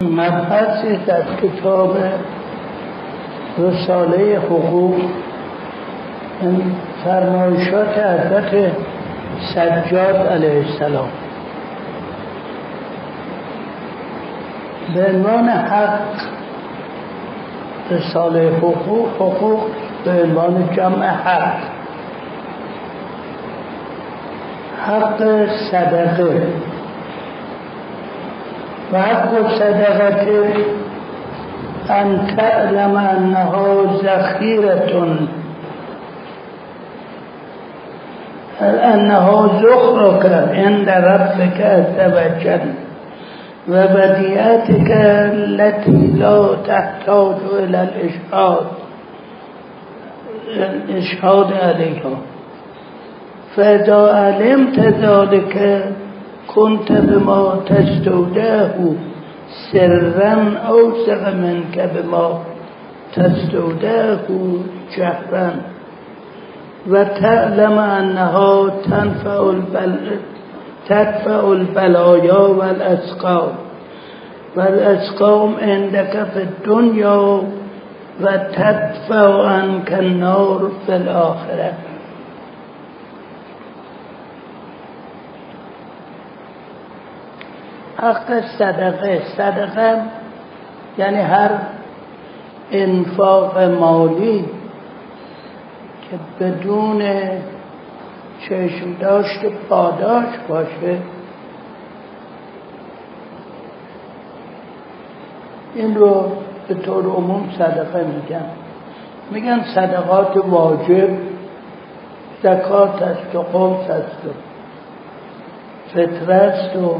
مبحثی از کتاب رساله حقوق. فرمایشات حضرت سجاد علیه السلام. به عنوان حق رساله حقوق حقوق به عنوان جمع حق. حق صدقه. فحق صدقة أن تعلم أنه ذخيرة. أنه ذخرك عند ربك عز وجل وبدياتك التي لا تحتاج إلى الإشهاد. الإشهاد عليها فإذا علمت ذلك كنت بما تستودعه سرا اوسق منك بما تستودعه جهرا. و تعلم انها تنفع البل تدفع البلایا و الاسقام. و الاسقام عندك في الدنيا و تدفع عنك النار في الاخره حق صدقه. صدقه یعنی هر انفاق مالی که بدون چشم داشت پاداش باشه. این رو به طور عموم صدقه میگن. میگن صدقات واجب زکات است و قمس است و فطره است و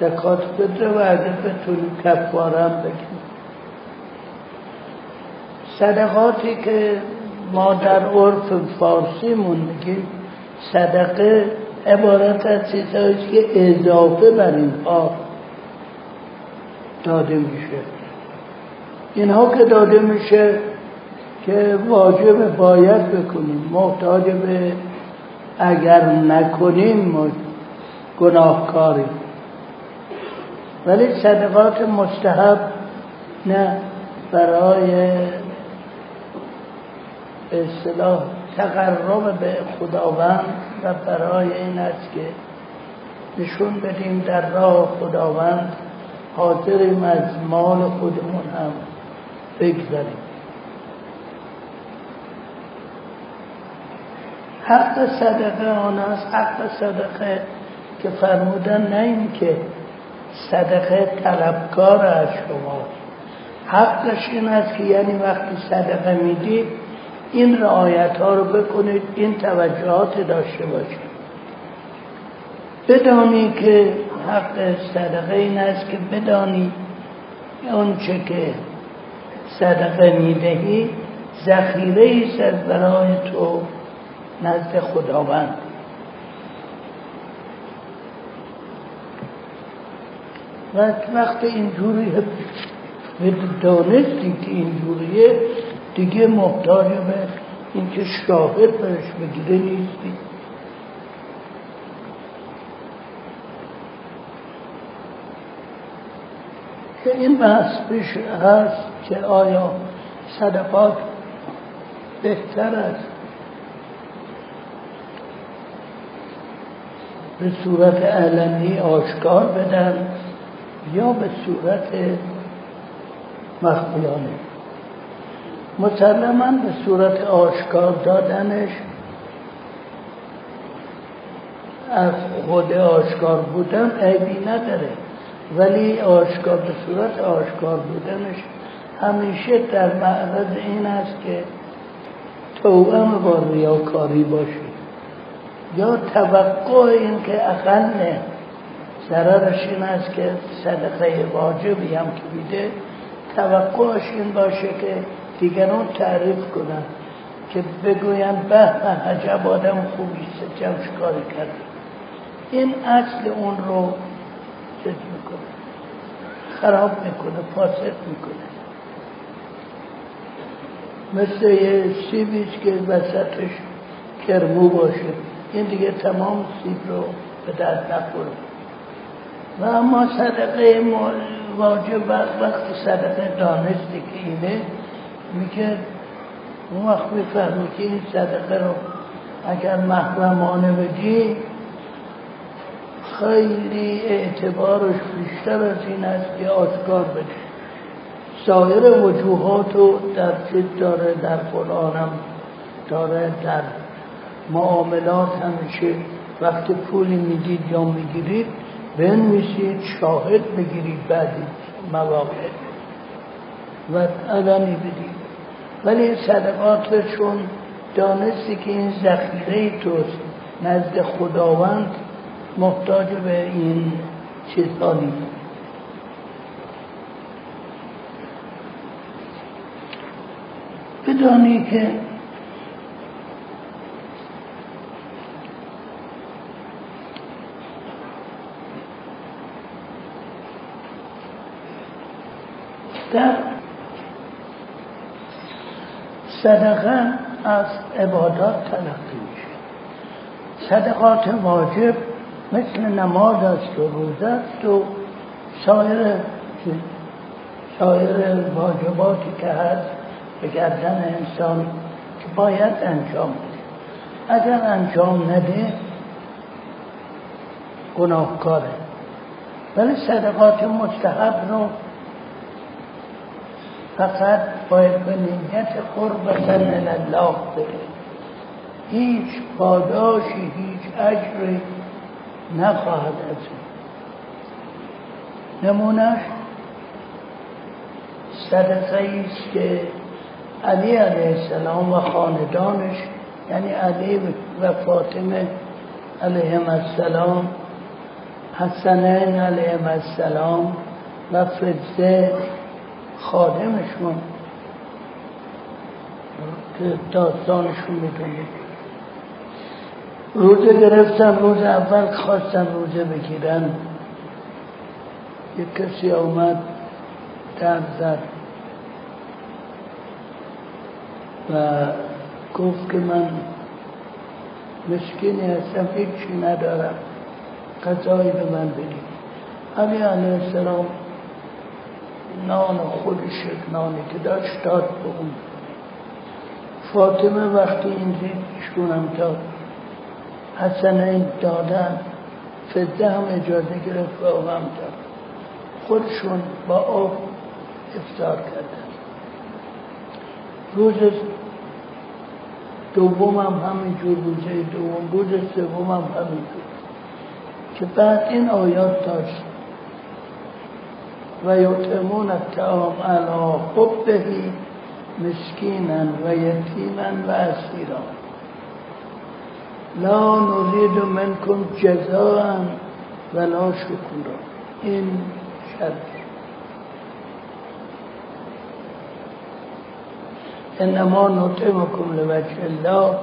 زکات فطره و اگه بتونی کفارم بگیم صدقاتی که ما در عرف فارسیمون میگیم صدقه عبارت از چیزهایی که اضافه بر اینها داده میشه. اینها که داده میشه که واجب باید بکنیم. محتاج به اگر نکنیم گناهکاریم. ولی صدقات مستحب نه برای به اصطلاح تقرب به خداوند و برای این است که نشون بدیم در راه خداوند حاضریم از مال خودمون هم بگذاریم. حق صدقه آن است حق صدقه که فرمودن نه این که صدقه طلبکار از شما. حقش این است که یعنی وقتی صدقه می‌دید این رعایت ها رو بکنید این توجهات داشته باشید. بدانی که حق صدقه این است که بدانی اون چه که صدقه می‌دهی ذخیره از برای تو نزد خداوند و وقت اینجوری دانستی که اینجوریه دیگه محتاج به اینکه شاهد برش بگیره نیستی. که این بحث پیش هست که آیا صدقات بهتر است؟ به صورت علنی آشکار بدن؟ یا به صورت مخفیانه. مسلما به صورت آشکار دادنش از خود آشکار بودن عیبی نداره. ولی آشکار به صورت آشکار بودنش همیشه در معرض این است که توأم با ریاکاری باشه. یا توقع این که اقل ضررش این است که صدقه واجبی هم که بیده توقعش این باشه که دیگران تعریف کنن که بگوین به عجب آدم خوبی جمعش کاری کرد؟ این اصل اون رو چیز می‌کنه؟ خراب می‌کنه فاسد می‌کنه. مثل یه سیبیش که وسطش کرمو باشه. این دیگه تمام سیب رو به درد و اما صدقه واجب وقت صدقه دانستی که اینه میگه اون وقت می‌فهمی که این صدقه رو اگر محرمانه بدی خیلی اعتبارش بیشتر از این است که آشکار بده سایر وجوهات رو در چیز داره در قرآن داره در معاملات همیشه وقتی پولی می‌دید یا می‌گیرید بنویسید شاهد بگیرید بعد مواقع. و علمی بدید ولی صدقات چون دانستی که این ذخیره توست نزد خداوند محتاج به این چیزها نیست. بدانی که در صدقه از عبادات تلقی میشه. صدقات واجب مثل نماز است و روزه است و سایر سایر واجباتی که هست به گردن انسان که باید انجام بده. اگر انجام نده گناهکاره. ولی صدقات مستحب رو فقط باید به نیت قربتا من الله بده هیچ پاداشی هیچ اجری نخواهد از نمونش صدقه است که علی علیه السلام و خاندانش یعنی علی و فاطمه علیهم السلام حسنین علیهم السلام و فزه خادمشون. که داستانشون می‌دونید. روزه گرفتم روز اول خواستم روزه بگیرن. یک کسی آمد در زد. و گفت که من مسکینی هستم هیچی ندارم. قضایی به من بدید علی علیه السلام نان خودش نانی که داشت داد به اون فاطمه وقتی این ایشون داد حسنین دادن فده هم اجازه گرفت و هم داد. خودشون با آب افتار کردن. روز دوم هم همینجور روزه دوم روز سوم هم همینجور که بعد این آیات داشت. و یطعمون الطعام علی حبه مسکینا و یتیما و اسیرا لا نرید منکم جزاء ولا شکورا. این شرط. انما نطعمكم لوجه الله.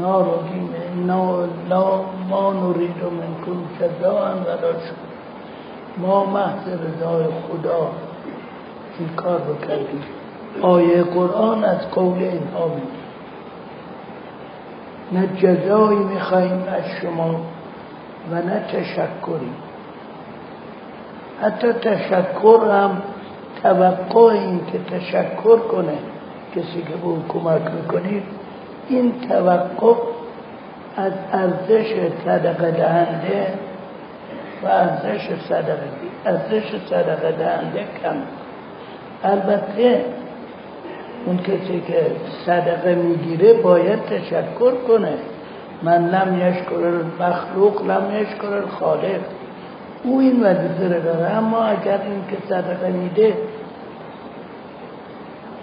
نارضین لا ما نرید منکم جزاء ولا شکورا. ما محض رضای خدا این کار رو کردیم آیه قرآن از قول اینها میگه. نه جزایی میخواییم از شما و نه تشکری. حتی تشکر هم توقع این که تشکر کنه. کسی که به اون کمک می‌کنید این توقع از ارزش صدقه دهنده و ارزش صدقه ارزش صدقه دهنده کم. البته اون کسی که صدقه می‌گیره باید تشکر کنه. من لم یشکر مخلوق لم یشکر خالق او این وظیفه رو داره اما اگر این که صدقه میده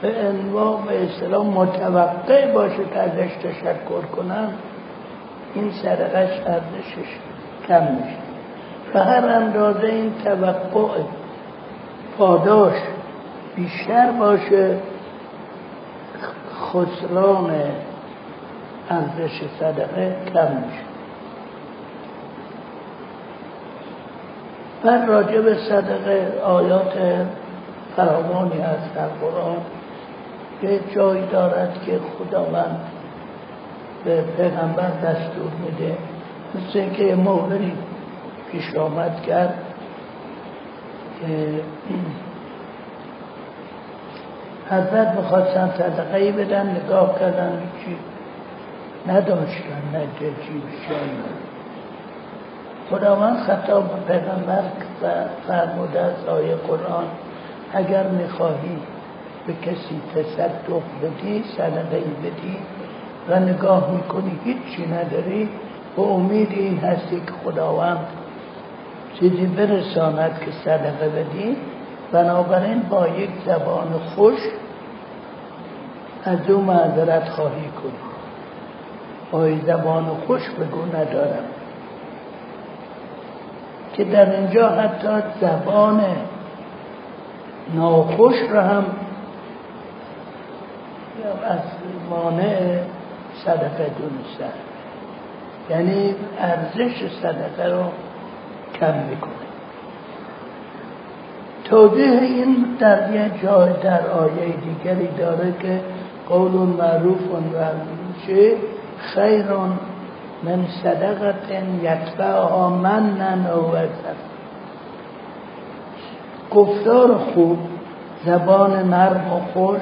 به انواع به اسلام متوقع باشه که ازش تشکر کنم این صدقهش ارزشش کم میشه. به هر اندازه این توقع پاداش بیشتر باشه خسران ارزش صدقه کم میشه. بر راجب صدقه آیات فراوانی هست در قرآن که جایی دارد که خداوند به پیغمبر دستور میده. مثل که موردی پیش آمد کرد حضرت می‌خواستن صدقه ای بدن نگاه کردن چی. نداشتن نه چی خداوند خطاب به پیغمبر فرموده از آیه قرآن اگر می‌خواهی به کسی تصدق بدی صدقه بدی و نگاه می‌کنی هیچی نداری به امید این هستی که خداوند چیزی برساند که صدقه بدی بنابراین با یک زبان خوش از او معذرت خواهی کنی. با زبان خوش بگو ندارم. که در اینجا حتی زبان ناخوش را هم از مانع صدقه دونستن یعنی ارزش صدقه رو کم می‌کنه. توضیح این در یه جای در آیه دیگری داره که قول معروف و میشه خیرون من صدقت یتبعها من و گفتار خوب زبان نرم و خوش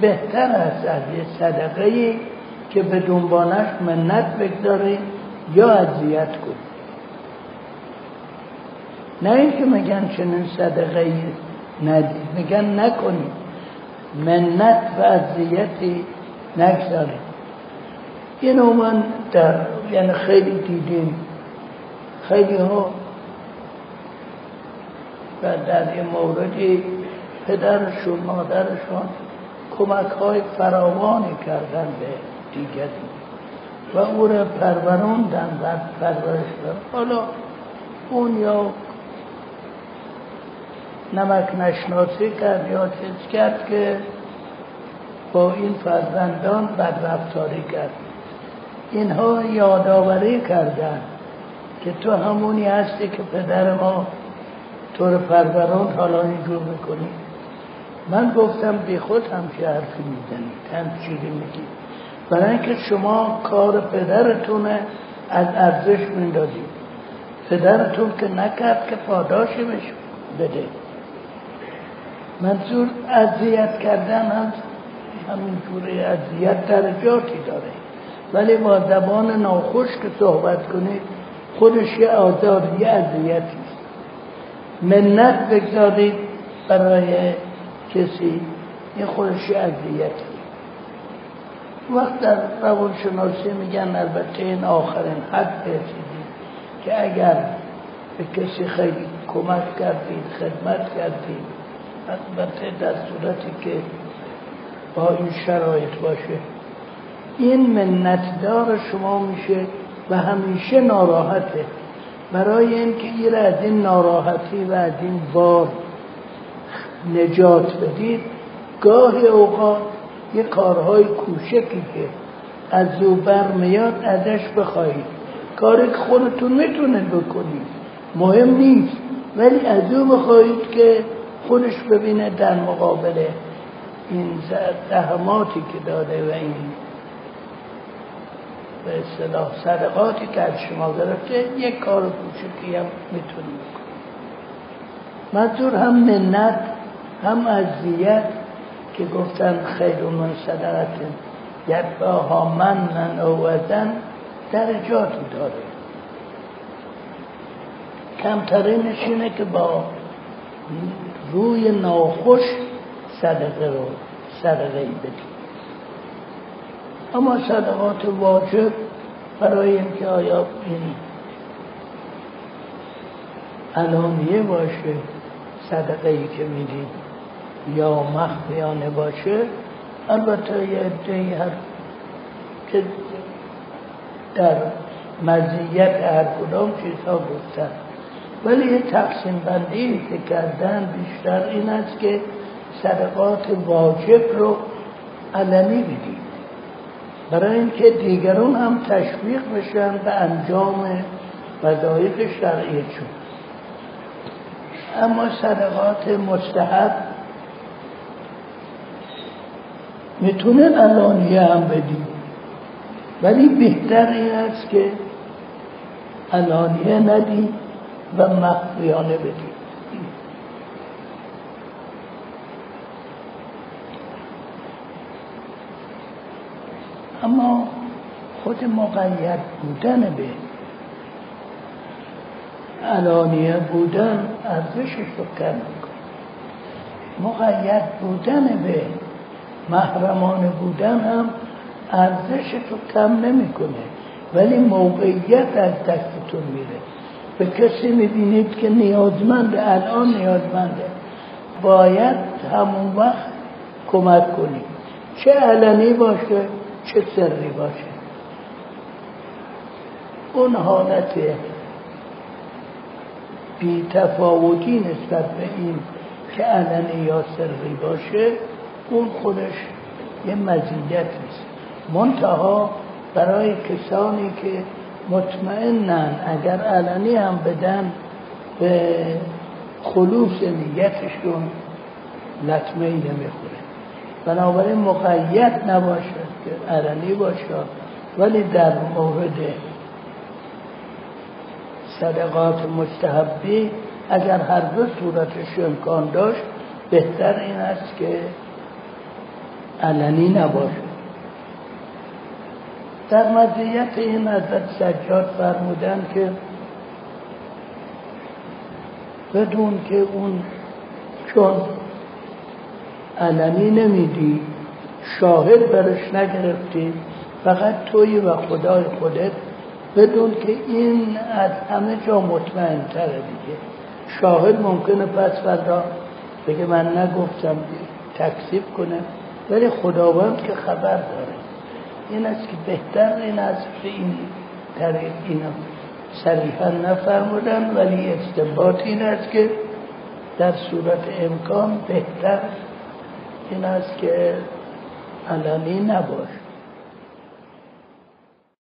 بهتر است از یه صدقه که به دنبالش منت بگذاری یا اذیت کن نه اینکه میگن چنین صدقه ندید میگن نکنید منت و اذیتی نگذارید اینو من در یعنی خیلی دیدیم. خیلی ها و در این موردی پدرشون مادرشون کمک های فراوانی کردن به دیگری و او را پروروندن و پرورش حالا اون یا نمک نشناسی کرد یا چیز کرد که با این فرزندان بدرفتاری کرد. اینها یادآوری کردن که تو همونی هستی که پدر ما طور پروران حالا اینجور می‌کنی. من گفتم بی خود همچه حرفی می‌زنی؟ چیزی میگی. برای اینکه شما کار پدرتونه از ارزش میندازید پدرتون که نکرد که پاداشی بده. منظور اذیت کردن هم همین جوری اذیت درجاتی داره. ولی با زبان ناخوش که صحبت کنید خودش یه آزار یه اذیتی منت بگذارید برای کسی این خودش یه اذیتی وقت در روانشناسی میگن البته این آخرین حد رسیدید که اگر به کسی خیلی کمک کردید خدمت کردید البته در صورتی که با این شرایط باشه. این منتدار شما میشه و همیشه ناراحته. برای اینکه این از این ناراحتی و از این بار نجات بدید گاهی اوقات یه کارهای کوچکی که از او برمیاد ازش بخواهید. کاری که خودتون می‌تونید بکنید. مهم نیست. ولی از او بخواهید که خودش ببینه در مقابل این زحماتی که داده و این به اصطلاح صدقاتی که از شما گرفته یک کار کوچکی هم می‌تونید منظور هم منت هم اذیت که گفتن خیر من صدقت یتباها من من اوزن درجاتی داره. کمترینش اینه که با روی ناخوش صدقه رو صدقه ای بدیم اما صدقات واجب برای اینکه آیا این علانیه باشه صدقه ای که میدیم یا مخفیانه باشه البته یه عده هر که در مزیت هر کدام چیزها گفتن. ولی یه تقسیم بندی که کردن بیشتر این است که صدقات واجب رو علمی بدید. برای اینکه دیگران هم تشویق بشن به انجام وظایف شرعیشون اما صدقات مستحب می‌تونن علانیه هم بدید. ولی بهتر این است که علانیه ندید. و مخفیانه بدید. اما خود مقید بودن به علانیه بودن ارزشش رو کم میکن مقید بودن به محرمان بودن هم ارزشش رو کم نمی‌کنه ولی موقعیت از دستتون میره. به کسی می‌بینید که نیازمنده الان نیازمنده. باید همون وقت کمک کنید چه علنی باشه چه سری باشه. اون حالت بی تفاوتی نسبت به این که علنی یا سری باشه اون خودش یه مزیت نیست. منتها برای کسانی که مطمئنن. اگر علنی هم بدن به خلوص نیتشون لطمه نمی‌خوره. بنابراین مقید نباشد که علنی باشد ولی در مورد صدقات مستحبی اگر هر دو صورتش امکان داشت بهتر این است که علنی نباشد در مزیت این حضرت سجاد فرمودن که بدون که اون چون علنی نمیدی شاهد برش نگرفتی فقط توی و خدای خودت بدون که این از همه جا مطمئن تره دیگه. شاهد ممکنه پس فردا بگه من نگفتم تکسیب کنه ولی خداوند که خبر داره. این است که بهتر این است به این طریق اینا صریحا نفرمودن ولی استنباط این است که در صورت امکان بهتر این است که علنی نباشه.